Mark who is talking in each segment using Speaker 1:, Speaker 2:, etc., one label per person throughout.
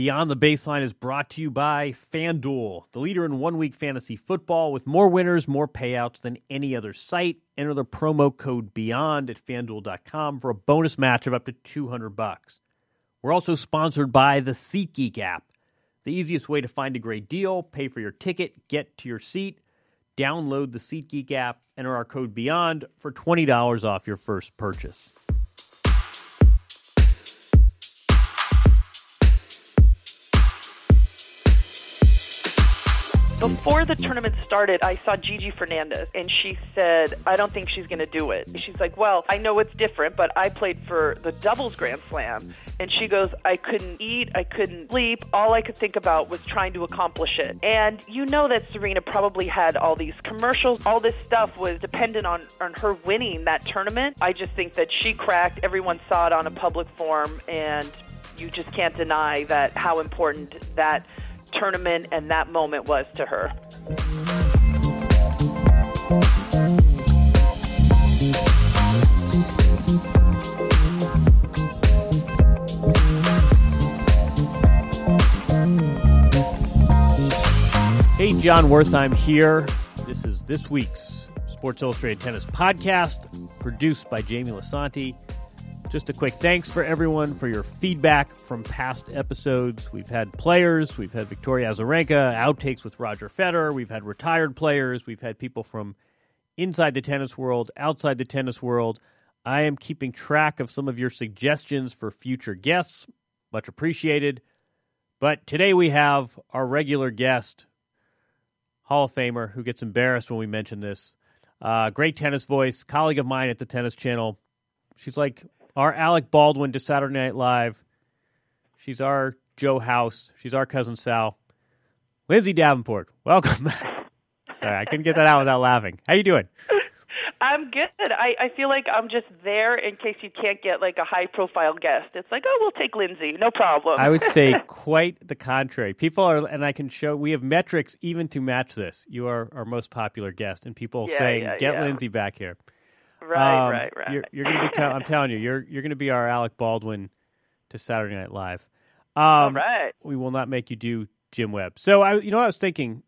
Speaker 1: Beyond the Baseline is brought to you by FanDuel, the leader in one week fantasy football with more winners, more payouts than any other site. Enter the promo code BEYOND at fanduel.com for a bonus match of up to 200 bucks. We're also sponsored by the SeatGeek app, the easiest way to find a great deal, pay for your ticket, get to your seat. Download the SeatGeek app, enter our code BEYOND for $20 off your first purchase.
Speaker 2: Before the tournament started, I saw Gigi Fernandez, and she said, I don't think she's going to do it. She's like, Well, I know it's different, but I played for the doubles Grand Slam. And she goes, I couldn't eat, I couldn't sleep. All I could think about was trying to accomplish it. And you know that Serena probably had all these commercials, all this stuff was dependent on, on her winning that tournament. I just think that she cracked, everyone saw it on a public forum, and you just can't deny that how important that tournament and that moment was to her.
Speaker 1: Hey, Jon Wertheim here. This is this week's Sports Illustrated Tennis podcast, produced by Jamie Lisanti. Just a quick thanks for everyone for your feedback from past episodes. We've had players, we've had Victoria Azarenka, outtakes with Roger Federer, we've had retired players, we've had people from inside the tennis world, outside the tennis world. I am keeping track of some of your suggestions for future guests. Much appreciated. But today we have our regular guest, Hall of Famer, who gets embarrassed when we mention this. Uh, great tennis voice, colleague of mine at the Tennis Channel. She's like our Alec Baldwin to Saturday Night Live. She's our Joe House. She's our cousin Sal. Lindsay Davenport, welcome back. Sorry, I couldn't get that out without laughing. How you doing?
Speaker 2: I'm good. I, I feel like I'm just there in case you can't get like a high profile guest. It's like, oh, we'll take Lindsay, no problem.
Speaker 1: I would say quite the contrary. People are, and I can show we have metrics even to match this. You are our most popular guest, and people
Speaker 2: Yeah,
Speaker 1: saying,
Speaker 2: yeah,
Speaker 1: "Get
Speaker 2: yeah.
Speaker 1: Lindsay back here."
Speaker 2: Right,
Speaker 1: Um,
Speaker 2: right, right.
Speaker 1: You're, you're going to become. I'm telling you, you're you're going to be our Alec Baldwin to Saturday Night Live. Um,
Speaker 2: All right.
Speaker 1: We will not make you do Jim Webb. So I, you know, what I was thinking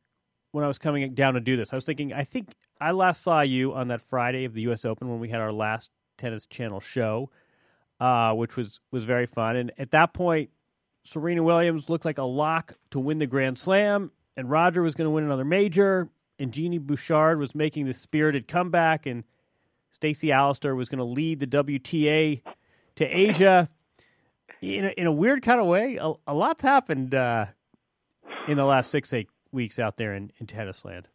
Speaker 1: when I was coming down to do this. I was thinking, I think I last saw you on that Friday of the U.S. Open when we had our last Tennis Channel show, uh, which was was very fun. And at that point, Serena Williams looked like a lock to win the Grand Slam, and Roger was going to win another major, and Genie Bouchard was making this spirited comeback, and Stacey Allaster was going to lead the WTA to Asia. In a, in a weird kind of way, a, a lot's happened uh, in the last six eight weeks out there in, in tennis land.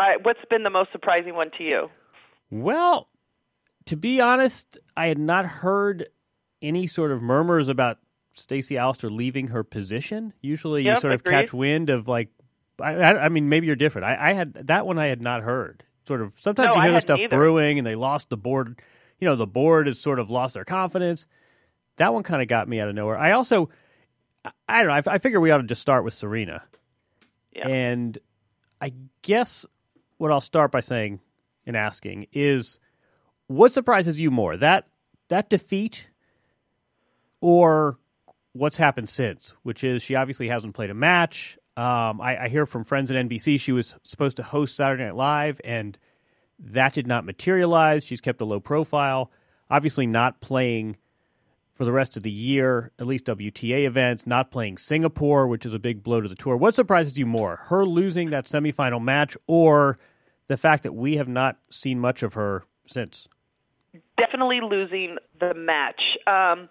Speaker 2: All right, what's been the most surprising one to you?
Speaker 1: Well, to be honest, I had not heard any sort of murmurs about Stacey Allaster leaving her position. Usually, you
Speaker 2: Yep,
Speaker 1: sort of
Speaker 2: agreed.
Speaker 1: catch wind of like, I, I, I mean, maybe you're different. I, I had that one I had not heard. Sort of sometimes
Speaker 2: No,
Speaker 1: you hear this stuff
Speaker 2: either.
Speaker 1: brewing, and they lost the board. You know, the board has sort of lost their confidence. That one kind of got me out of nowhere. I also, I, I don't know. I, I figure we ought to just start with Serena.
Speaker 2: Yeah.
Speaker 1: And I guess what I'll start by saying and asking is what surprises you more? That that defeat or what's happened since, which is she obviously hasn't played a match. Um, I, I hear from friends at NBC she was supposed to host Saturday Night Live, and that did not materialize. She's kept a low profile. Obviously, not playing for the rest of the year, at least WTA events, not playing Singapore, which is a big blow to the tour. What surprises you more, her losing that semifinal match or the fact that we have not seen much of her since?
Speaker 2: Definitely losing the match. Um,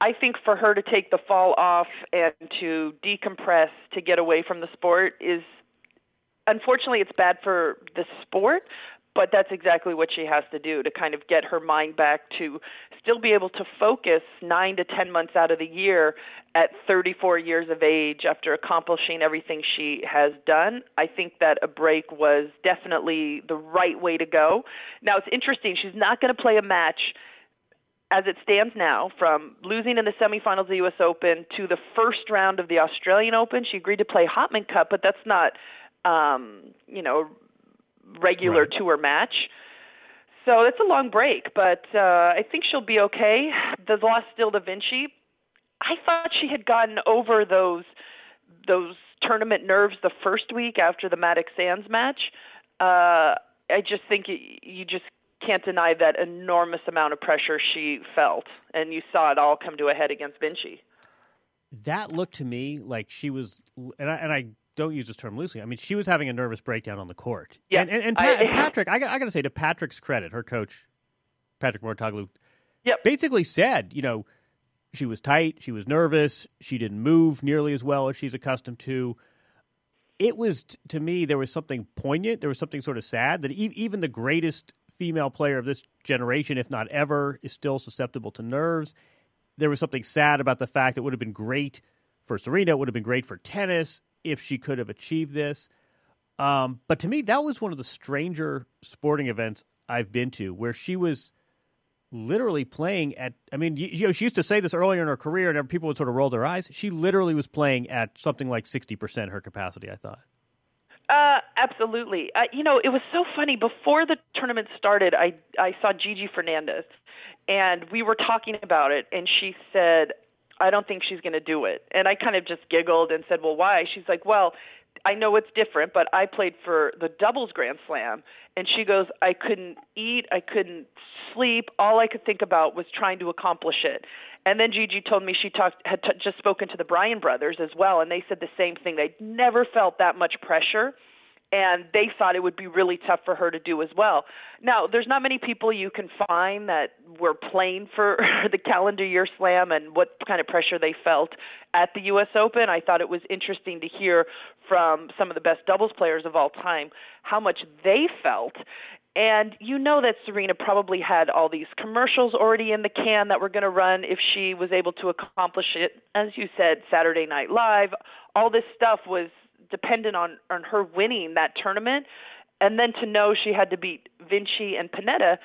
Speaker 2: I think for her to take the fall off and to decompress, to get away from the sport is unfortunately it's bad for the sport, but that's exactly what she has to do to kind of get her mind back to still be able to focus 9 to 10 months out of the year at 34 years of age after accomplishing everything she has done. I think that a break was definitely the right way to go. Now it's interesting, she's not going to play a match as it stands now, from losing in the semifinals of the U.S. Open to the first round of the Australian Open, she agreed to play Hopman Cup, but that's not, um, you know, regular
Speaker 1: Right.
Speaker 2: tour match. So it's a long break, but uh, I think she'll be okay. The loss still Da Vinci. I thought she had gotten over those those tournament nerves the first week after the Mattek-Sands match. Uh, I just think you just can't deny that enormous amount of pressure she felt, and you saw it all come to a head against Vinci.
Speaker 1: That looked to me like she was, and I, and I don't use this term loosely. I mean, she was having a nervous breakdown on the court.
Speaker 2: Yeah,
Speaker 1: and, and, and, I, Patrick, I, I got to say to Patrick's credit, her coach, Patrick Mouratoglou,
Speaker 2: yep.
Speaker 1: basically said, you know, she was tight, she was nervous, she didn't move nearly as well as she's accustomed to. It was to me there was something poignant, there was something sort of sad that even the greatest female player of this generation, if not ever, is still susceptible to nerves. There was something sad about the fact that it would have been great for Serena, it would have been great for tennis if she could have achieved this. Um, but to me, that was one of the stranger sporting events I've been to where she was literally playing at. I mean, you, you, know, she used to say this earlier in her career, and people would sort of roll their eyes. She literally was playing at something like sixty percent her capacity. I thought.
Speaker 2: Uh, absolutely. Uh, you know, it was so funny. Before the tournament started, I I saw Gigi Fernandez, and we were talking about it, and she said, "I don't think she's going to do it." And I kind of just giggled and said, "Well, why?" She's like, "Well." I know it's different, but I played for the doubles grand slam and she goes, I couldn't eat, I couldn't sleep. All I could think about was trying to accomplish it. And then Gigi told me she talked had t- just spoken to the Bryan brothers as well, and they said the same thing. They'd never felt that much pressure, and they thought it would be really tough for her to do as well. Now, there's not many people you can find that were playing for the calendar year slam and what kind of pressure they felt at the US Open. I thought it was interesting to hear from some of the best doubles players of all time how much they felt and you know that Serena probably had all these commercials already in the can that were going to run if she was able to accomplish it. As you said, Saturday Night Live, all this stuff was dependent on on her winning that tournament. And then to know she had to beat Vinci and Pennetta.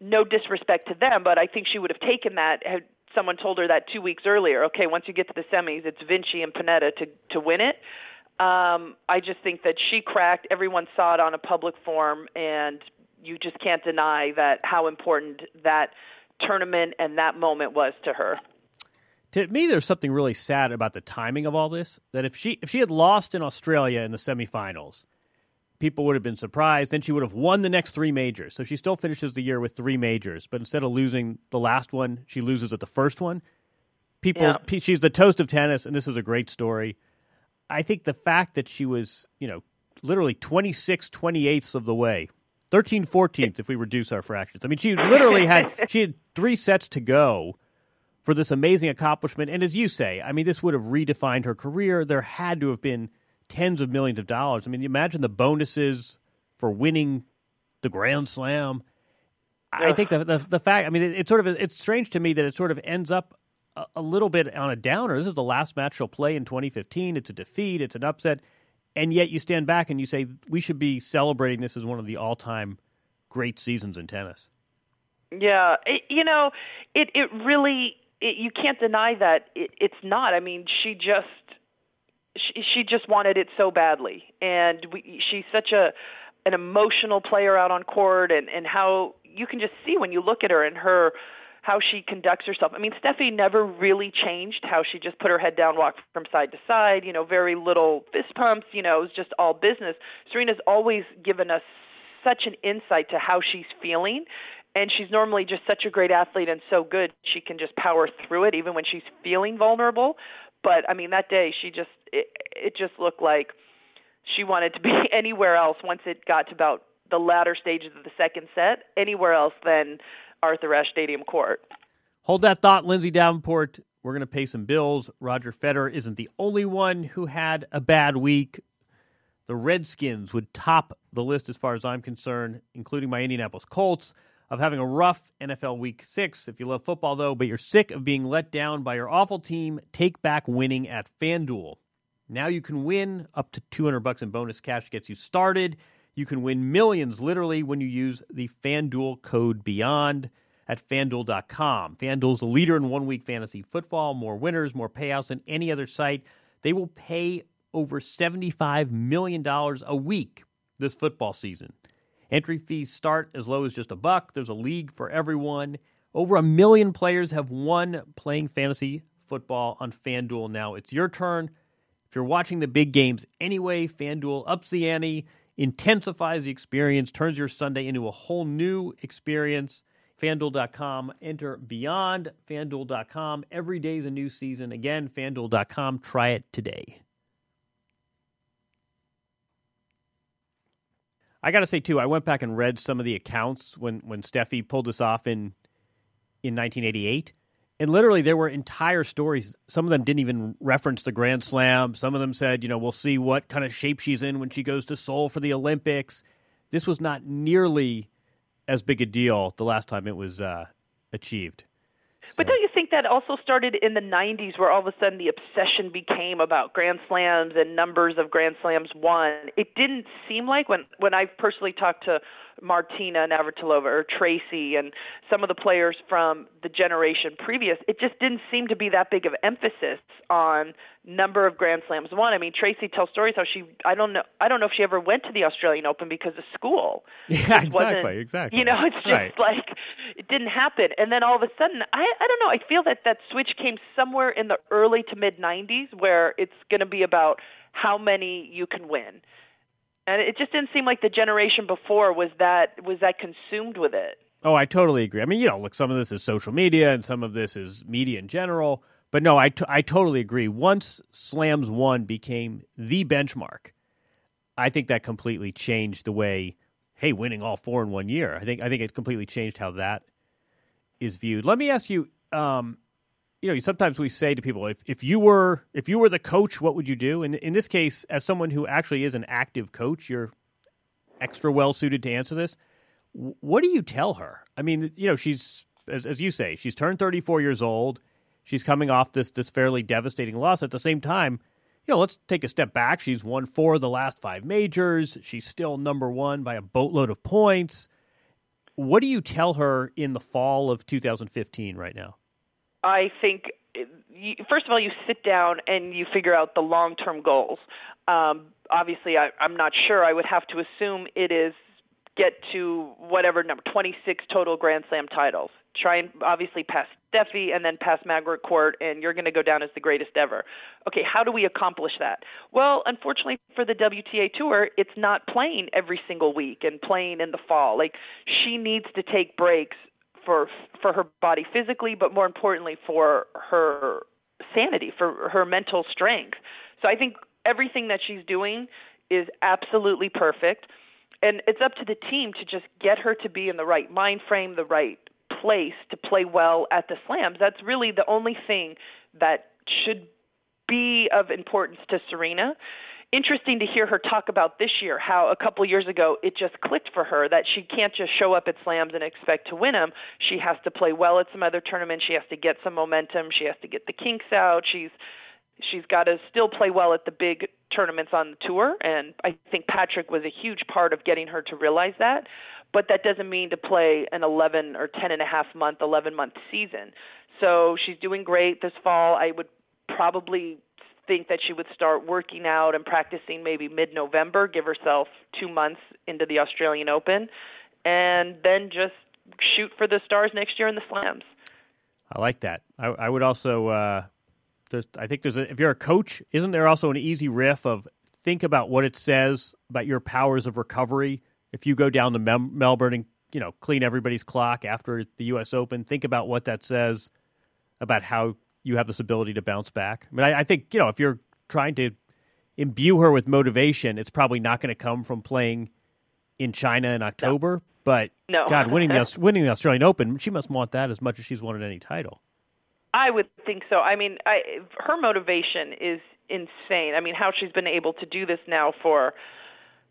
Speaker 2: no disrespect to them, but I think she would have taken that had someone told her that 2 weeks earlier. Okay, once you get to the semis, it's Vinci and Pennetta to to win it. Um, I just think that she cracked. Everyone saw it on a public forum, and you just can't deny that how important that tournament and that moment was to her.
Speaker 1: To me, there's something really sad about the timing of all this. That if she if she had lost in Australia in the semifinals, people would have been surprised. Then she would have won the next three majors. So she still finishes the year with three majors. But instead of losing the last one, she loses at the first one. People, yeah. she's the toast of tennis, and this is a great story. I think the fact that she was, you know, literally 26 28ths of the way 13 14th if we reduce our fractions. I mean, she literally had she had three sets to go for this amazing accomplishment. And as you say, I mean, this would have redefined her career. There had to have been tens of millions of dollars. I mean, imagine the bonuses for winning the Grand Slam. I think the, the, the fact. I mean, it, it's sort of it's strange to me that it sort of ends up a, a little bit on a downer. This is the last match she'll play in 2015. It's a defeat. It's an upset and yet you stand back and you say we should be celebrating this as one of the all-time great seasons in tennis.
Speaker 2: Yeah, it, you know, it it really it, you can't deny that it, it's not. I mean, she just she, she just wanted it so badly, and we, she's such a an emotional player out on court, and and how you can just see when you look at her and her how she conducts herself. I mean, Steffi never really changed how she just put her head down, walked from side to side, you know, very little fist pumps, you know, it was just all business. Serena's always given us such an insight to how she's feeling. And she's normally just such a great athlete and so good, she can just power through it even when she's feeling vulnerable. But I mean, that day she just it, it just looked like she wanted to be anywhere else once it got to about the latter stages of the second set, anywhere else than Arthur Ashe Stadium Court.
Speaker 1: Hold that thought, Lindsay Davenport. We're going to pay some bills. Roger Federer isn't the only one who had a bad week. The Redskins would top the list as far as I'm concerned, including my Indianapolis Colts, of having a rough NFL week six. If you love football, though, but you're sick of being let down by your awful team, take back winning at FanDuel. Now you can win up to 200 bucks in bonus cash gets you started. You can win millions literally when you use the FanDuel code BEYOND at fanduel.com. FanDuel's the leader in one week fantasy football, more winners, more payouts than any other site. They will pay over $75 million a week this football season. Entry fees start as low as just a buck. There's a league for everyone. Over a million players have won playing fantasy football on FanDuel now. It's your turn. If you're watching the big games anyway, FanDuel ups the ante, intensifies the experience, turns your Sunday into a whole new experience. FanDuel.com. Enter beyond FanDuel.com. Every day is a new season. Again, FanDuel.com. Try it today. I got to say too, I went back and read some of the accounts when when Steffi pulled this off in in 1988, and literally there were entire stories. Some of them didn't even reference the Grand Slam. Some of them said, you know, we'll see what kind of shape she's in when she goes to Seoul for the Olympics. This was not nearly as big a deal the last time it was uh, achieved.
Speaker 2: But don't you think that also started in the 90s where all of a sudden the obsession became about grand slams and numbers of grand slams won? It didn't seem like when when I personally talked to Martina Navratilova or Tracy and some of the players from the generation previous, it just didn't seem to be that big of emphasis on number of Grand Slams won. I mean, Tracy tells stories how she I don't know I don't know if she ever went to the Australian Open because of school.
Speaker 1: Yeah, exactly, exactly.
Speaker 2: You know, it's just
Speaker 1: right.
Speaker 2: like it didn't happen. And then all of a sudden, I I don't know. I feel that that switch came somewhere in the early to mid '90s where it's going to be about how many you can win and it just didn't seem like the generation before was that was that consumed with it.
Speaker 1: Oh, I totally agree. I mean, you know, look, some of this is social media, and some of this is media in general. But no, I, t- I totally agree. Once Slams won became the benchmark, I think that completely changed the way. Hey, winning all four in one year. I think I think it completely changed how that is viewed. Let me ask you. Um, you know, sometimes we say to people, if, if you were if you were the coach, what would you do? And in this case, as someone who actually is an active coach, you're extra well suited to answer this. What do you tell her? I mean, you know, she's as, as you say, she's turned 34 years old. She's coming off this this fairly devastating loss. At the same time, you know, let's take a step back. She's won four of the last five majors. She's still number one by a boatload of points. What do you tell her in the fall of 2015 right now?
Speaker 2: I think first of all you sit down and you figure out the long term goals. Um, obviously, I, I'm not sure. I would have to assume it is get to whatever number 26 total Grand Slam titles. Try and obviously pass Steffi and then pass Margaret Court, and you're going to go down as the greatest ever. Okay, how do we accomplish that? Well, unfortunately for the WTA Tour, it's not playing every single week and playing in the fall. Like she needs to take breaks for for her body physically, but more importantly for her sanity, for her mental strength. So I think everything that she's doing is absolutely perfect, and it's up to the team to just get her to be in the right mind frame, the right place to play well at the slams. That's really the only thing that should be of importance to Serena interesting to hear her talk about this year how a couple years ago it just clicked for her that she can't just show up at slams and expect to win them she has to play well at some other tournaments. She has to get some momentum. She has to get the kinks out. She's she's got to still play well at the big tournaments on the tour and i think patrick was a huge part of getting her to realize that. But that doesn't mean to play an 11 or 10 and a half month 11 month season. So she's doing great this fall. I would probably think that she would start working out and practicing maybe mid November, give herself two months into the Australian Open, and then just shoot for the stars next year in the slams.
Speaker 1: I like that. I, I would also, uh, I think there's a, if you're a coach, isn't there also an easy riff of think about what it says about your powers of recovery if you go down to Mem- Melbourne and you know clean everybody's clock after the U.S. Open. Think about what that says about how you have this ability to bounce back. I mean, I, I think you know if you're trying to imbue her with motivation, it's probably not going to come from playing in China in October.
Speaker 2: No.
Speaker 1: But
Speaker 2: no.
Speaker 1: God, winning the winning the Australian Open, she must want that as much as she's wanted any title.
Speaker 2: I would think so. I mean, I, her motivation is insane. I mean, how she's been able to do this now for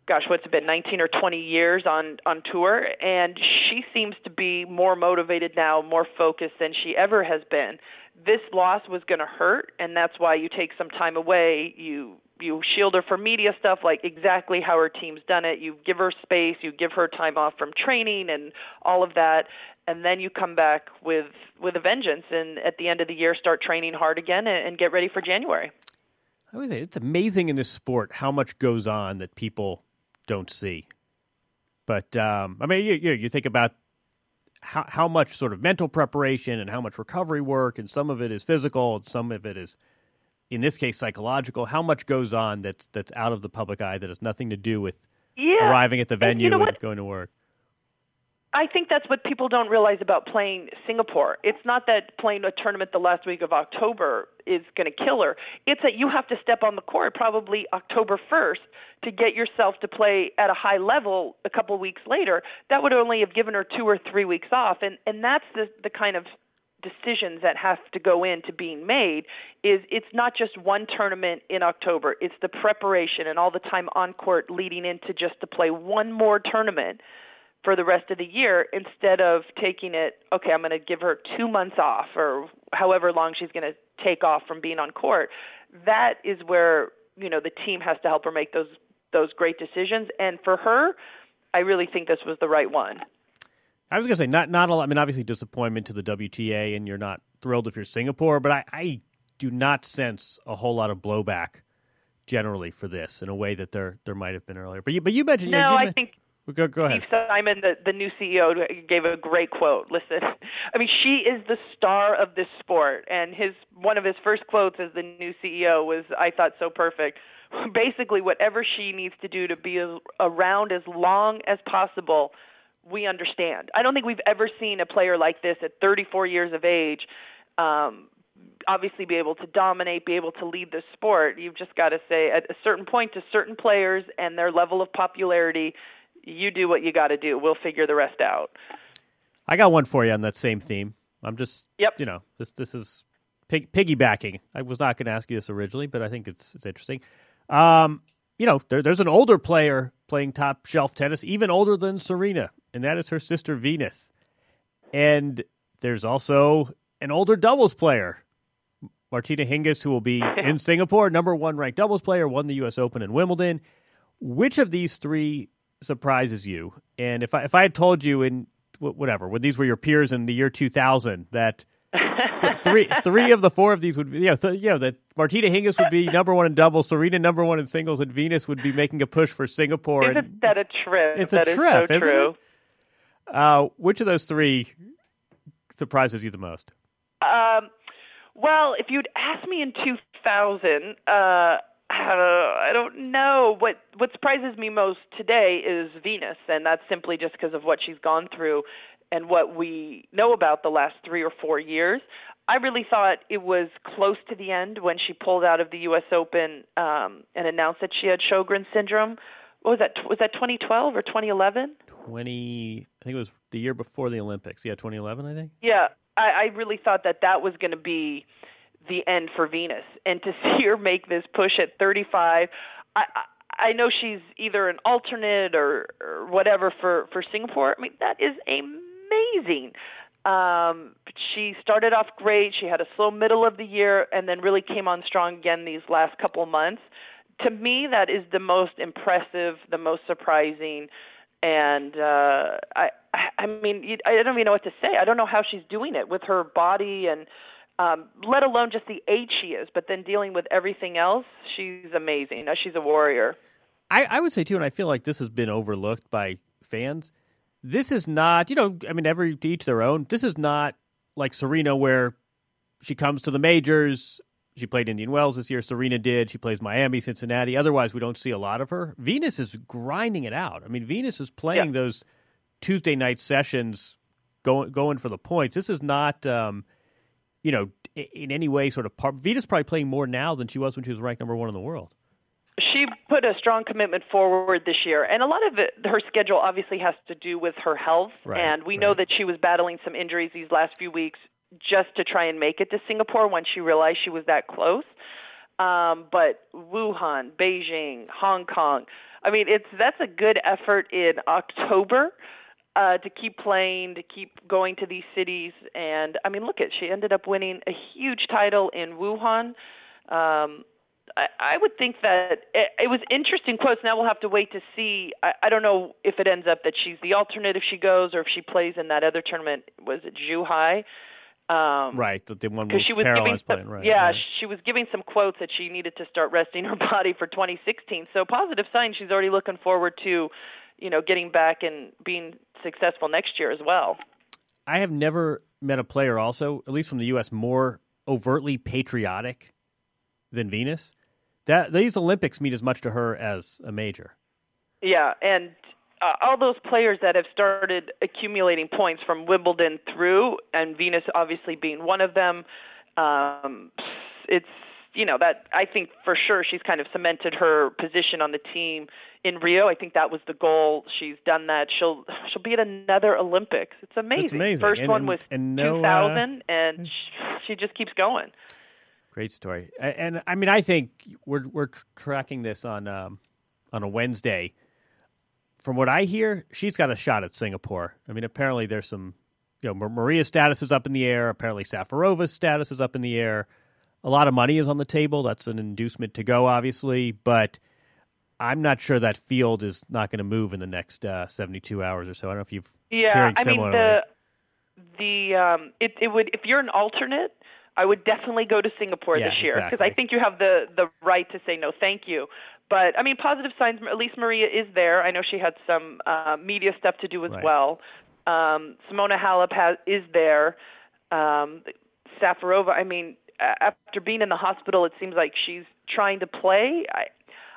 Speaker 2: gosh, what's it been, 19 or 20 years on on tour, and she seems to be more motivated now, more focused than she ever has been this loss was going to hurt and that's why you take some time away. You you shield her from media stuff like exactly how her team's done it. You give her space you give her time off from training and all of that and then you come back with with a vengeance and at the end of the year start training hard again and, and get ready for January.
Speaker 1: I would say it's amazing in this sport how much goes on that people don't see. But um, I mean you, you you think about how how much sort of mental preparation and how much recovery work, and some of it is physical, and some of it is, in this case, psychological. How much goes on that's that's out of the public eye that has nothing to do with
Speaker 2: yeah.
Speaker 1: arriving at the venue
Speaker 2: and, you know
Speaker 1: and going to work.
Speaker 2: I think that's what people don't realize about playing Singapore. It's not that playing a tournament the last week of October is going to kill her. It's that you have to step on the court probably October 1st to get yourself to play at a high level a couple weeks later. That would only have given her 2 or 3 weeks off and and that's the the kind of decisions that have to go into being made is it's not just one tournament in October, it's the preparation and all the time on court leading into just to play one more tournament for the rest of the year instead of taking it okay i'm going to give her 2 months off or however long she's going to take off from being on court that is where you know the team has to help her make those those great decisions and for her i really think this was the right one
Speaker 1: I was going to say not not a lot. I mean, obviously disappointment to the WTA, and you're not thrilled if you're Singapore, but I, I do not sense a whole lot of blowback generally for this in a way that there there might have been earlier. But you but you mentioned
Speaker 2: no,
Speaker 1: you,
Speaker 2: I
Speaker 1: men-
Speaker 2: think
Speaker 1: go go ahead.
Speaker 2: Steve Simon, the, the new CEO, gave a great quote. Listen, I mean, she is the star of this sport, and his one of his first quotes as the new CEO was, I thought, so perfect. Basically, whatever she needs to do to be around as long as possible, we understand. I don't think we've ever seen a player like this at 34 years of age. Um, obviously be able to dominate, be able to lead the sport. You've just got to say at a certain point to certain players and their level of popularity, you do what you got to do. We'll figure the rest out.
Speaker 1: I got one for you on that same theme. I'm just,
Speaker 2: Yep.
Speaker 1: you know, this this is pig, piggybacking. I was not going to ask you this originally, but I think it's it's interesting. Um, you know, there, there's an older player playing top shelf tennis, even older than Serena, and that is her sister Venus. And there's also an older doubles player, Martina Hingis, who will be in Singapore, number one ranked doubles player, won the U.S. Open and Wimbledon. Which of these three surprises you? And if I if I had told you in whatever when these were your peers in the year 2000 that three three of the four of these would be you know, th- you know that Martina Hingis would be number one in doubles, Serena number one in singles, and Venus would be making a push for Singapore.
Speaker 2: Isn't
Speaker 1: and,
Speaker 2: that a trip?
Speaker 1: It's a trip, isn't
Speaker 2: true.
Speaker 1: uh, which of those three surprises you the most?
Speaker 2: Um, well, if you'd asked me in 2000, uh, I don't know. What what surprises me most today is Venus, and that's simply just because of what she's gone through and what we know about the last three or four years. I really thought it was close to the end when she pulled out of the U.S. Open um, and announced that she had Sjogren's syndrome. What was that? Was that 2012 or 2011?
Speaker 1: Twenty, I think it was the year before the Olympics. Yeah, 2011, I think.
Speaker 2: Yeah, I, I really thought that that was going to be the end for Venus, and to see her make this push at 35, I, I know she's either an alternate or, or whatever for for Singapore. I mean, that is amazing. Um, she started off great. She had a slow middle of the year, and then really came on strong again these last couple months. To me, that is the most impressive, the most surprising and uh i i mean i don't even know what to say i don't know how she's doing it with her body and um let alone just the age she is but then dealing with everything else she's amazing Uh, she's a warrior
Speaker 1: I, I would say too, and I feel like this has been overlooked by fans. This is not, you know, I mean, every to each their own. This is not like Serena, where she comes to the majors. She played Indian Wells this year. Serena did. She plays Miami, Cincinnati. Otherwise, we don't see a lot of her. Venus is grinding it out. I mean, Venus is playing those Tuesday night sessions, going going for the points. This is not, um, you know, in any way sort of part. Is probably playing more now than she was when she was ranked number one in the world.
Speaker 2: she put a strong commitment forward this year and a lot of it her schedule obviously has to do with her health
Speaker 1: Right,
Speaker 2: and we know that she was battling some injuries these last few weeks just to try and make it to Singapore when she realized she was that close um but Wuhan, Beijing, Hong Kong I mean it's that's a good effort in October uh to keep playing, to keep going to these cities and I mean look at she ended up winning a huge title in Wuhan um I, I would think that it, it was interesting quotes. Now we'll have to wait to see. I, I don't know if it ends up that she's the alternate if she goes, or if she plays in that other tournament. Was it Zhuhai? Um,
Speaker 1: Right, the, the one where
Speaker 2: she was
Speaker 1: Caroline's
Speaker 2: giving
Speaker 1: playing.
Speaker 2: some,
Speaker 1: Right,
Speaker 2: yeah,
Speaker 1: right.
Speaker 2: she was giving some quotes that she needed to start resting her body for 2016. So positive sign. She's already looking forward to, you know, getting back and being successful next year as well.
Speaker 1: I have never met a player, also at least from the U.S., more overtly patriotic than Venus. That these Olympics mean as much to her as a major.
Speaker 2: Yeah, and uh, all those players that have started accumulating points from Wimbledon through, and Venus obviously being one of them. Um, it's you know that I think for sure she's kind of cemented her position on the team in Rio. I think that was the goal. She's done that. She'll she'll be at another Olympics. It's amazing.
Speaker 1: amazing.
Speaker 2: First
Speaker 1: and,
Speaker 2: one was
Speaker 1: and no,
Speaker 2: 2000,
Speaker 1: uh,
Speaker 2: and she just keeps going.
Speaker 1: Great story. And, and I mean, I think we're we're tracking this on um, on a Wednesday. From what I hear, she's got a shot at Singapore. I mean, apparently there's some, you know, Maria's status is up in the air. Apparently Safarova's status is up in the air a lot of money is on the table. That's an inducement to go, obviously, but I'm not sure that field is not going to move in the next uh, 72 hours or so. I don't know if you've
Speaker 2: yeah. I
Speaker 1: mean
Speaker 2: the the um, it it would if you're an alternate, I would definitely go to Singapore
Speaker 1: yeah,
Speaker 2: this year because
Speaker 1: exactly.
Speaker 2: I think you have the the right to say no, thank you. But I mean, positive signs. At least Maria is there. I know she had some uh, media stuff to do as
Speaker 1: right.
Speaker 2: well. Um, Simona Halep has, is there. Um, Safarova. I mean, after being in the hospital, it seems like she's trying to play. I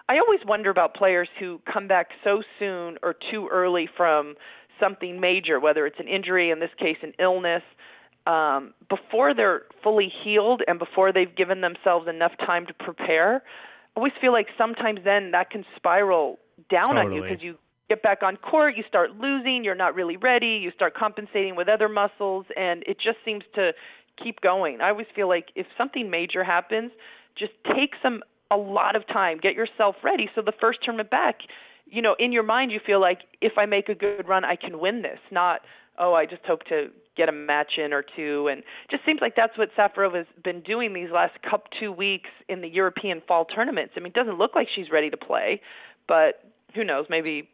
Speaker 2: I always wonder about players who come back so soon or too early from something major, whether it's an injury, in this case, an illness, um, before they're fully healed and before they've given themselves enough time to prepare. I always feel like sometimes then that can spiral down
Speaker 1: totally.
Speaker 2: on you because you get back on court, you start losing, you're not really ready, you start compensating with other muscles, and it just seems to keep going. I always feel like if something major happens, just take some a lot of time, get yourself ready so the first tournament back, you know, in your mind you feel like if I make a good run, I can win this, not oh, I just hope to get a match in or two and just seems like that's what Safarova has been doing these last couple two weeks in the European fall tournaments. I mean, it doesn't look like she's ready to play, but who knows, maybe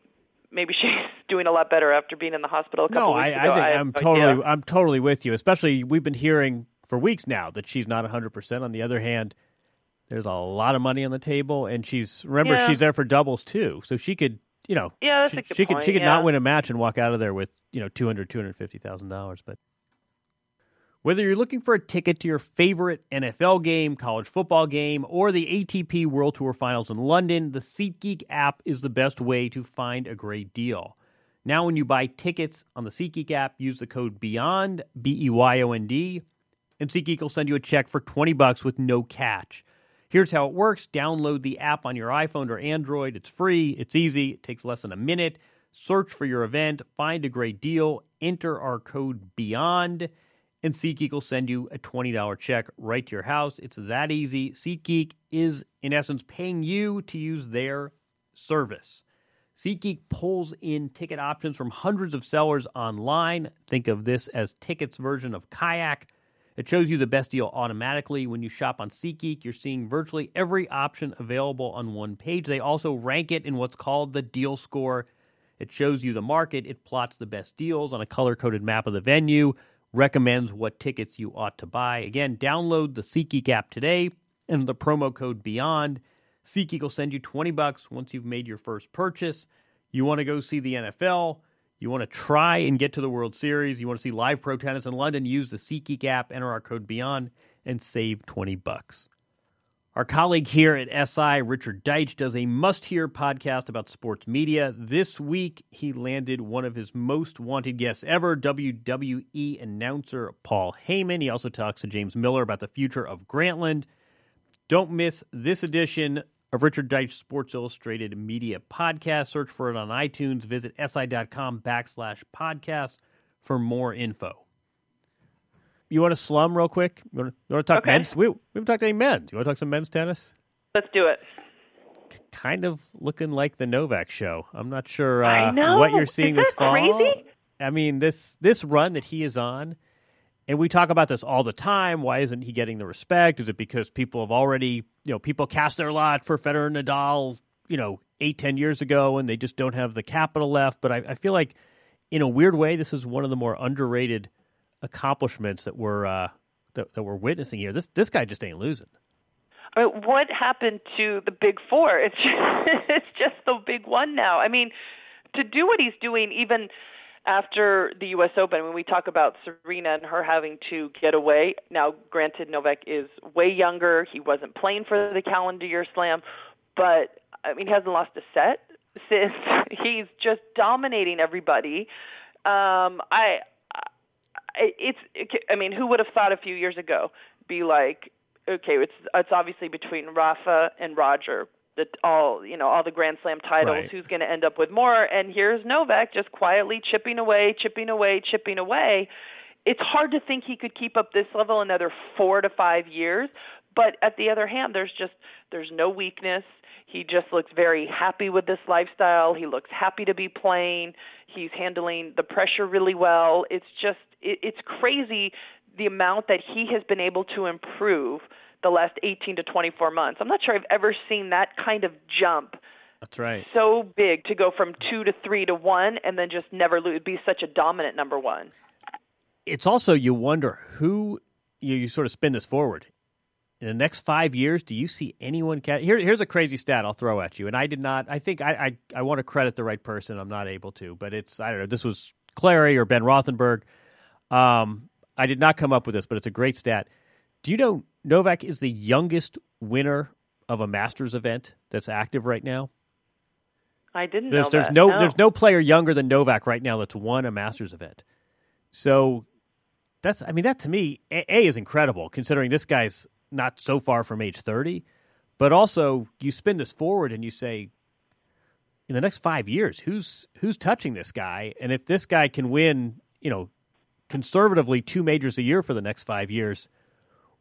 Speaker 2: maybe she's doing a lot better after being in the hospital a couple
Speaker 1: no,
Speaker 2: weeks
Speaker 1: I,
Speaker 2: ago.
Speaker 1: I think
Speaker 2: I
Speaker 1: I'm totally. I'm totally with you. Especially we've been hearing for weeks now that she's not 100. percent On the other hand, there's a lot of money on the table, and she's remember
Speaker 2: Yeah.
Speaker 1: she's there for doubles too, so she could you know
Speaker 2: Yeah, that's
Speaker 1: she, she could she could
Speaker 2: yeah.
Speaker 1: not win a match and walk out of there with you know 200 250 thousand dollars, but. Whether you're looking for a ticket to your favorite NFL game, college football game, or the ATP World Tour Finals in London, the SeatGeek app is the best way to find a great deal. Now, when you buy tickets on the SeatGeek app, use the code BEYOND, B E Y O N D, and SeatGeek will send you a check for 20 bucks with no catch. Here's how it works download the app on your iPhone or Android. It's free, it's easy, it takes less than a minute. Search for your event, find a great deal, enter our code BEYOND, and SeatGeek will send you a $20 check right to your house. It's that easy. SeatGeek is, in essence, paying you to use their service. SeatGeek pulls in ticket options from hundreds of sellers online. Think of this as Ticket's version of Kayak. It shows you the best deal automatically. When you shop on SeatGeek, you're seeing virtually every option available on one page. They also rank it in what's called the deal score. It shows you the market, it plots the best deals on a color coded map of the venue, recommends what tickets you ought to buy. Again, download the SeatGeek app today and the promo code BEYOND. SeatGeek will send you 20 bucks once you've made your first purchase. You want to go see the NFL, you want to try and get to the World Series, you want to see live pro tennis in London, use the SeatGeek app, enter our code BEYOND, and save 20 bucks. Our colleague here at SI, Richard Deitsch, does a must hear podcast about sports media. This week, he landed one of his most wanted guests ever, WWE announcer Paul Heyman. He also talks to James Miller about the future of Grantland. Don't miss this edition of Richard Deitsch Sports Illustrated Media Podcast. Search for it on iTunes. Visit si.com backslash podcast for more info. You want to slum real quick? You want to, you want to talk
Speaker 2: Okay.
Speaker 1: men's? We, we haven't talked any men's. You want to talk some men's tennis?
Speaker 2: Let's do it.
Speaker 1: Kind of looking like the Novak show. I'm not sure uh, what you're seeing
Speaker 2: Is
Speaker 1: this fall.
Speaker 2: crazy?
Speaker 1: I mean this this run that he is on, and we talk about this all the time. Why isn't he getting the respect? Is it because people have already, you know, people cast their lot for Federer and Nadal, you know, eight ten years ago, and they just don't have the capital left. But I, I feel like, in a weird way, this is one of the more underrated accomplishments that we're uh, that, that we're witnessing here. This this guy just ain't losing.
Speaker 2: I mean, what happened to the big four? It's just, it's just the big one now. I mean, to do what he's doing, even after the U.S. Open, when we talk about Serena and her having to get away, now granted, Novak is way younger. He wasn't playing for the calendar year slam, but I mean, he hasn't lost a set since. He's just dominating everybody. Um, I, it's, I mean, who would have thought a few years ago be like, okay, it's it's obviously between Rafa and Roger, the all you know all the Grand Slam titles.
Speaker 1: Right.
Speaker 2: Who's going to end up with more? And here's Novak just quietly chipping away, chipping away, chipping away. It's hard to think he could keep up this level another four to five years. But at the other hand, there's just there's no weakness. He just looks very happy with this lifestyle. He looks happy to be playing. He's handling the pressure really well. It's just it, it's crazy the amount that he has been able to improve the last 18 to 24 months. I'm not sure I've ever seen that kind of jump.
Speaker 1: That's right.
Speaker 2: So big to go from two to three to one, and then just never lose, be such a dominant number one.
Speaker 1: It's also you wonder who you, you sort of spin this forward in the next five years. Do you see anyone? catch? Here, here's a crazy stat I'll throw at you, and I did not. I think I, I I want to credit the right person. I'm not able to, but it's I don't know. This was Clarey or Ben Rothenberg. Um, I did not come up with this, but it's a great stat. Do you know Novak is the youngest winner of a Masters event that's active right now?
Speaker 2: I didn't
Speaker 1: There's
Speaker 2: know
Speaker 1: there's
Speaker 2: that.
Speaker 1: no, there's no player younger than Novak right now that's won a Masters event. So that's I mean that to me a, a is incredible considering this guy's not so far from age 30, but also you spin this forward and you say in the next 5 years who's who's touching this guy and if this guy can win, you know, conservatively two majors a year for the next 5 years,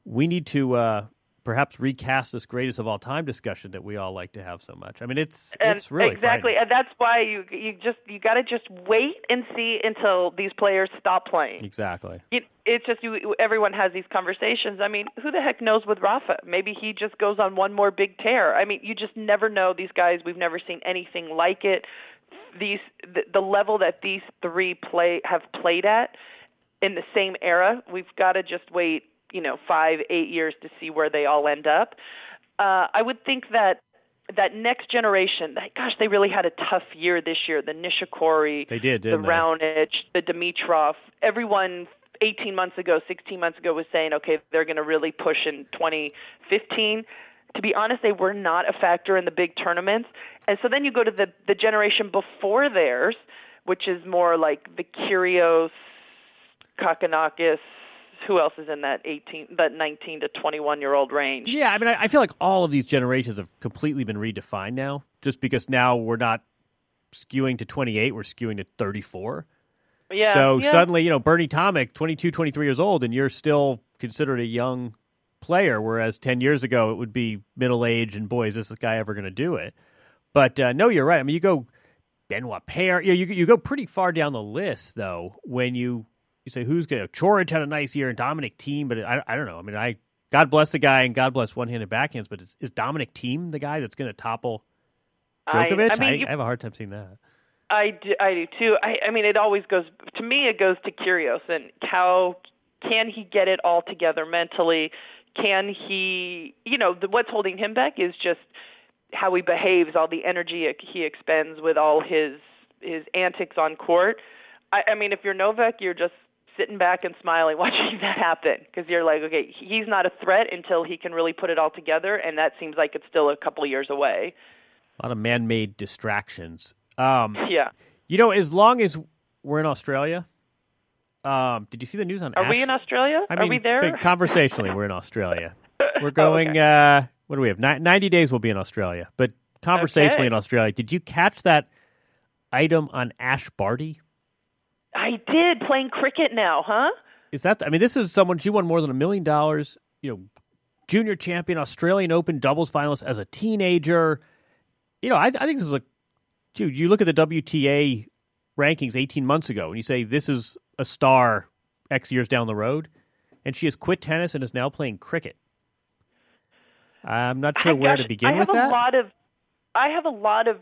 Speaker 1: we need to uh perhaps recast this greatest of all time discussion that we all like to have so much. I mean, it's
Speaker 2: and
Speaker 1: it's really
Speaker 2: exactly,
Speaker 1: frightening.
Speaker 2: and that's why you you just you got to just wait and see until these players stop playing.
Speaker 1: exactly.
Speaker 2: It, it's just you, everyone has these conversations. I mean, who the heck knows with Rafa? Maybe he just goes on one more big tear. I mean, you just never know. These guys, we've never seen anything like it. These the, the level that these three play have played at in the same era. We've got to just wait, you know, five, eight years to see where they all end up. Uh, I would think that that next generation, that, gosh, they really had a tough year this year. The Nishikori,
Speaker 1: They did,
Speaker 2: the
Speaker 1: they?
Speaker 2: Raonic, the Dimitrov. Everyone 18 months ago, 16 months ago was saying, okay, they're going to really push in 2015. To be honest, they were not a factor in the big tournaments. And so then you go to the the generation before theirs, which is more like the Kyrgios, Kokkinakis. Who else is in that 18, that 19 to 21 year old range?
Speaker 1: Yeah, I mean, I, I feel like all of these generations have completely been redefined now, just because now we're not skewing to 28, we're skewing to 34.
Speaker 2: Yeah.
Speaker 1: so
Speaker 2: yeah.
Speaker 1: suddenly, you know, Bernie Tomic, 22, 23 years old, and you're still considered a young player, whereas 10 years ago it would be middle age and boy, is this guy ever going to do it? But uh, no, you're right. I mean, you go Benoit Paire, you, know, you, you go pretty far down the list, though, when you, you say who's going to, Coric had a nice year and Dominic Thiem, but I, I don't know. I mean, I, God bless the guy and God bless one handed backhands, but is, is Dominic Thiem the guy that's going to topple
Speaker 2: I-
Speaker 1: Djokovic?
Speaker 2: I mean, you-
Speaker 1: I have a hard time seeing that.
Speaker 2: I do, I do too. I, I mean, it always goes to me. It goes to Kyrgios and how can he get it all together mentally? Can he, you know, the, what's holding him back is just how he behaves, all the energy he expends with all his his antics on court. I, I mean, if you're Novak, you're just sitting back and smiling watching that happen because you're like, okay, he's not a threat until he can really put it all together, and that seems like it's still a couple of years away.
Speaker 1: A lot of man made distractions. Um,
Speaker 2: Yeah.
Speaker 1: you know, as long as we're in Australia, um, did you see the news on
Speaker 2: Are we in Australia?
Speaker 1: I
Speaker 2: Are we there?
Speaker 1: think conversationally, we're in Australia. We're
Speaker 2: Oh,
Speaker 1: going.
Speaker 2: okay.
Speaker 1: uh, what do we have? Ni- Ninety days we'll be in Australia, but conversationally
Speaker 2: Okay.
Speaker 1: in Australia. Did you catch that item on Ash Barty?
Speaker 2: I did playing cricket now, huh?
Speaker 1: Is that? I mean, this is someone. She won more than a million dollars. You know, junior champion, Australian Open doubles finalist as a teenager. You know, I, I think this is a. Dude, you look at the WTA rankings 18 months ago, and you say this is a star X years down the road, and she has quit tennis and is now playing cricket. I'm not sure
Speaker 2: I-
Speaker 1: where
Speaker 2: gosh,
Speaker 1: to begin
Speaker 2: I
Speaker 1: with
Speaker 2: have
Speaker 1: that.
Speaker 2: a lot of, I have a lot of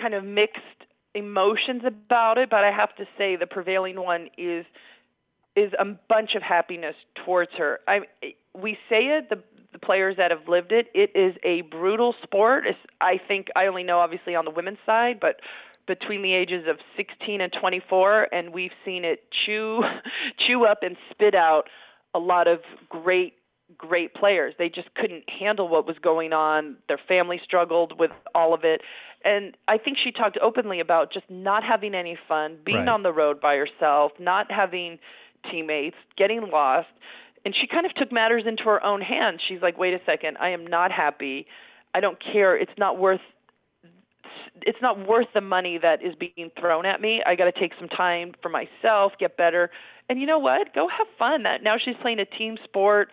Speaker 2: kind of mixed emotions about it, but I have to say the prevailing one is is a bunch of happiness towards her. I we say it the the players that have lived it. It is a brutal sport. It's, I think I only know obviously on the women's side, but between the ages of 16 and 24 and we've seen it chew chew up and spit out a lot of great great players. They just couldn't handle what was going on. Their family struggled with all of it. And I think she talked openly about just not having any fun, being
Speaker 1: Right.
Speaker 2: on the road by herself, not having teammates, getting lost. And she kind of took matters into her own hands. She's like, "Wait a second, I am not happy. I don't care. It's not worth it's not worth the money that is being thrown at me. I got to take some time for myself, get better. And you know what? Go have fun. That now she's playing a team sport.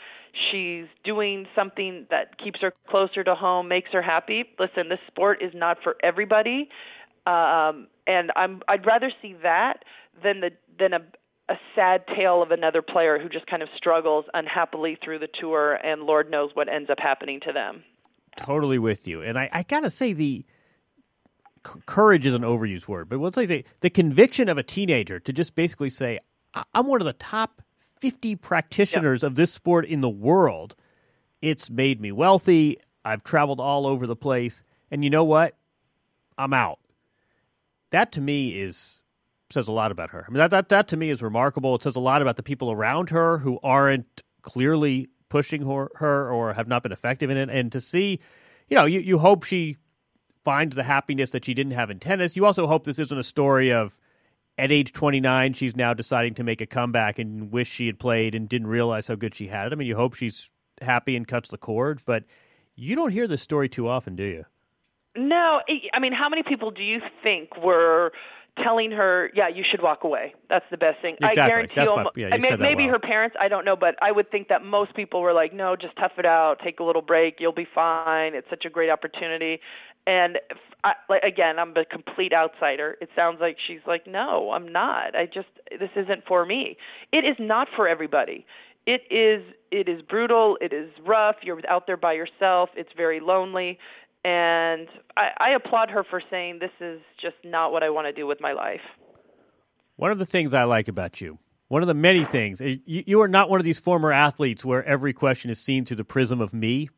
Speaker 2: She's doing something that keeps her closer to home, makes her happy. Listen, this sport is not for everybody. Um and I'm I'd rather see that than the than a a sad tale of another player who just kind of struggles unhappily through the tour and Lord knows what ends up happening to them.
Speaker 1: Totally with you. And I, I got to say, the c- courage is an overused word, but what's like say the conviction of a teenager to just basically say, "I- I'm one of the top 50 practitioners of this sport in the world. It's made me wealthy. I've traveled all over the place. And you know what? I'm out. That to me is says a lot about her. I mean, that, that, that to me is remarkable. It says a lot about the people around her who aren't clearly pushing her, her or have not been effective in it. And to see, you know, you, you hope she finds the happiness that she didn't have in tennis. You also hope this isn't a story of at age 29, she's now deciding to make a comeback and wish she had played and didn't realize how good she had it. I mean, you hope she's happy and cuts the cord, but you don't hear this story too often, do you?
Speaker 2: No, I- I mean, how many people do you think were telling her, "Yeah, you should walk away"? That's the best thing. I
Speaker 1: Exactly.
Speaker 2: guarantee
Speaker 1: That's
Speaker 2: you.
Speaker 1: my- yeah, you
Speaker 2: I mean, maybe
Speaker 1: well.
Speaker 2: her parents. I don't know, but I would think that most people were like, "No, just tough it out. Take a little break. You'll be fine. It's such a great opportunity." And I, like again, I'm a complete outsider. It sounds like she's like, "No, I'm not. I just this isn't for me." It is not for everybody. It is it is brutal. It is rough. You're out there by yourself. It's very lonely. And I, I applaud her for saying this is just not what I want to do with my life.
Speaker 1: One of the things I like about you, one of the many things, eh, you, you are not one of these former athletes where every question is seen through the prism of me.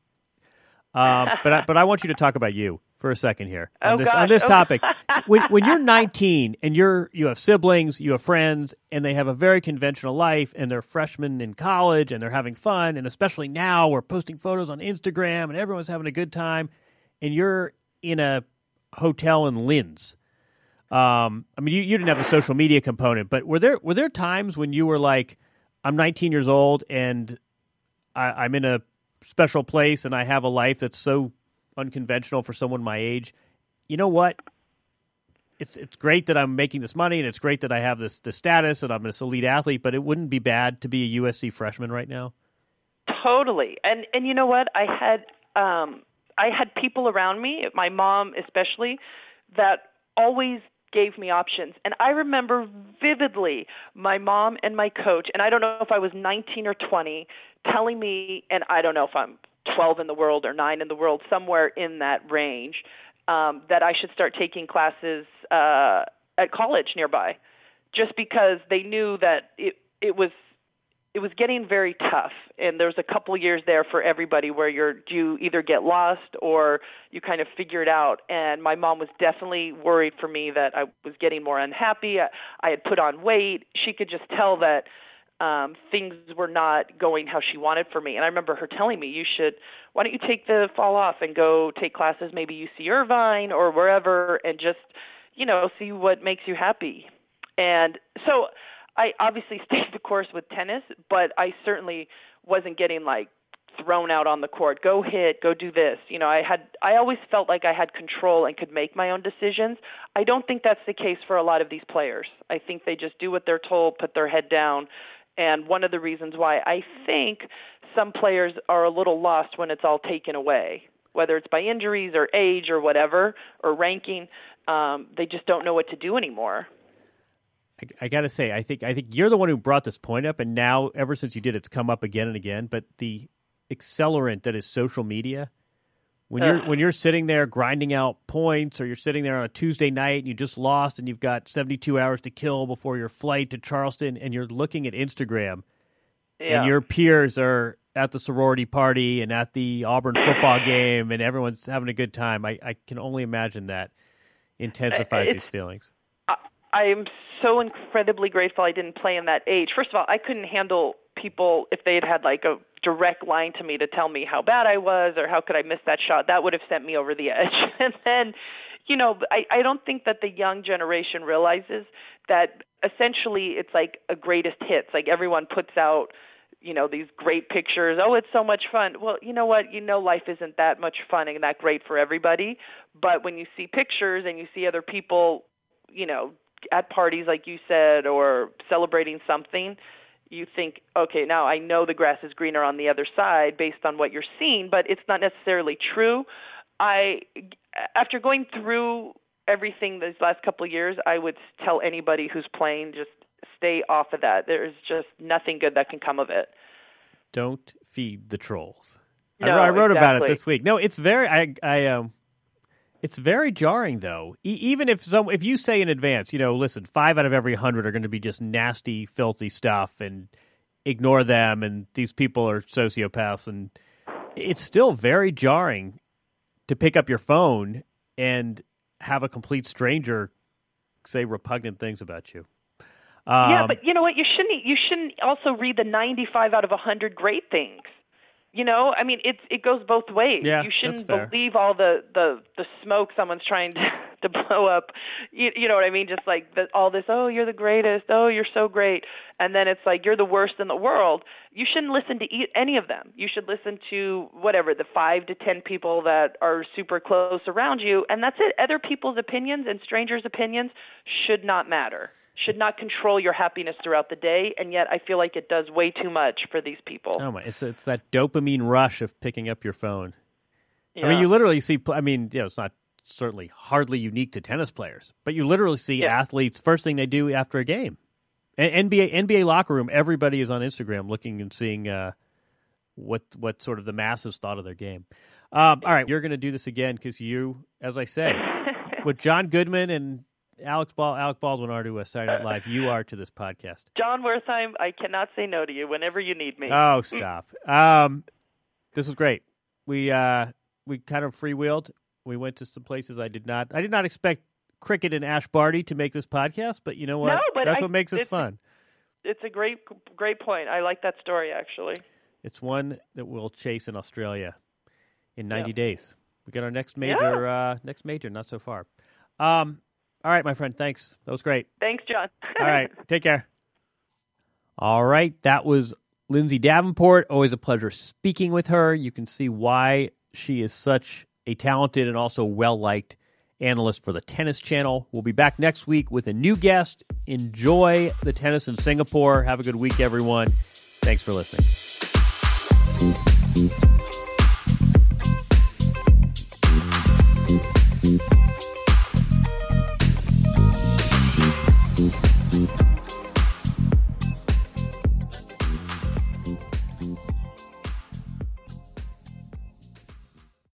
Speaker 1: Um, but I, but I want you to talk about you for a second here on
Speaker 2: Oh,
Speaker 1: this on
Speaker 2: gosh.
Speaker 1: this
Speaker 2: Oh.
Speaker 1: topic. when when you're 19 and you're you have siblings, you have friends, and they have a very conventional life, and they're freshmen in college, and they're having fun, and especially now we're posting photos on Instagram, and everyone's having a good time, and you're in a hotel in Linz. Um, I mean, you, you didn't have a social media component, but were there were there times when you were like, I'm 19 years old and I, I'm in a special place and I have a life that's so unconventional for someone my age. You know what? It's it's great that I'm making this money and it's great that I have this this status and I'm this elite athlete, but it wouldn't be bad to be a USC freshman right now.
Speaker 2: Totally. And and you know what? I had um I had people around me, my mom especially, that always gave me options. And I remember vividly my mom and my coach, and I don't know if I was 19 or 20, telling me and I don't know if I'm 12 in the world or 9 in the world, somewhere in that range, um that I should start taking classes uh at college nearby. Just because they knew that it it was it was getting very tough. And there was a couple years there for everybody where you're you either get lost or you kind of figure it out. And my mom was definitely worried for me that I was getting more unhappy. I, I had put on weight. She could just tell that um things were not going how she wanted for me and I remember her telling me you should why don't you take the fall off and go take classes maybe UC Irvine or wherever and just you know see what makes you happy and so I obviously stayed the course with tennis, but I certainly wasn't getting like thrown out on the court. Go hit, go do this. You know, I had I always felt like I had control and could make my own decisions. I don't think that's the case for a lot of these players. I think they just do what they're told, put their head down. And one of the reasons why I think some players are a little lost when it's all taken away, whether it's by injuries or age or whatever or ranking, um, they just don't know what to do anymore.
Speaker 1: I, I got to say, I think I think you're the one who brought this point up, and now ever since you did, it's come up again and again. But the accelerant that is social media, when you're when you're sitting there grinding out points, or you're sitting there on a Tuesday night and you just lost, and you've got 72 hours to kill before your flight to Charleston, and you're looking at Instagram,
Speaker 2: Yeah.
Speaker 1: and your peers are at the sorority party and at the Auburn football game, and everyone's having a good time. I, I can only imagine that intensifies these feelings.
Speaker 2: I, I am so incredibly grateful I didn't play in that age. First of all, I couldn't handle people if they had had like a direct line to me to tell me how bad I was or how could I miss that shot. That would have sent me over the edge. and then, you know, I, I don't think that the young generation realizes that essentially it's like a greatest hits. Like everyone puts out you know these great pictures oh it's so much fun well you know what you know life isn't that much fun and that great for everybody but when you see pictures and you see other people you know at parties like you said or celebrating something you think okay now i know the grass is greener on the other side based on what you're seeing but it's not necessarily true i after going through everything these last couple of years i would tell anybody who's playing just stay off of that. There's just nothing good that can come of it.
Speaker 1: Don't feed the trolls.
Speaker 2: No,
Speaker 1: I, wrote
Speaker 2: exactly.
Speaker 1: about it this week. No, it's very I I um it's very jarring though. E- even if some if you say in advance, you know, listen, 5 out of every 100 are going to be just nasty, filthy stuff and ignore them and these people are sociopaths and it's still very jarring to pick up your phone and have a complete stranger say repugnant things about you. Um,
Speaker 2: yeah, but you know what? You shouldn't. You shouldn't also read the 95 out of 100 great things. You know, I mean, it's it goes both ways.
Speaker 1: Yeah,
Speaker 2: you shouldn't believe all the the the smoke someone's trying to to blow up. You, you know what I mean? Just like the, all this. Oh, you're the greatest. Oh, you're so great. And then it's like you're the worst in the world. You shouldn't listen to e- any of them. You should listen to whatever the five to ten people that are super close around you, and that's it. Other people's opinions and strangers' opinions should not matter should not control your happiness throughout the day, and yet I feel like it does way too much for these people.
Speaker 1: Oh my! It's it's that dopamine rush of picking up your phone.
Speaker 2: Yeah.
Speaker 1: I mean, you literally see. I mean, you know, it's not certainly hardly unique to tennis players, but you literally see
Speaker 2: Yeah.
Speaker 1: athletes first thing they do after a game. And NBA NBA locker room, everybody is on Instagram looking and seeing uh, what what sort of the masses thought of their game. Um, all right, you're going to do this again because you, as I say, with John Goodman and Alex Ball, Alec Baldwin are to uh, Saturday Night Live. You are to this podcast.
Speaker 2: Jon Wertheim, I cannot say no to you whenever you need me.
Speaker 1: Oh, stop. Um, this was great. We uh, we kind of freewheeled. We went to some places I did not. I did not expect Cricket and Ash Barty to make this podcast, but you know what?
Speaker 2: No, but
Speaker 1: That's
Speaker 2: I-
Speaker 1: what makes
Speaker 2: us
Speaker 1: fun.
Speaker 2: It's a great great point. I like that story actually.
Speaker 1: It's one that we'll chase in Australia in 90
Speaker 2: Yeah.
Speaker 1: days. We got our next major. Uh, next major, not so far. Um, all right, my friend. Thanks. That was great.
Speaker 2: Thanks, Jon.
Speaker 1: All right. Take care. All right. That was Lindsay Davenport. Always a pleasure speaking with her. You can see why she is such a talented and also well liked analyst for the Tennis Channel. We'll be back next week with a new guest. Enjoy the tennis in Singapore. Have a good week, everyone. Thanks for listening.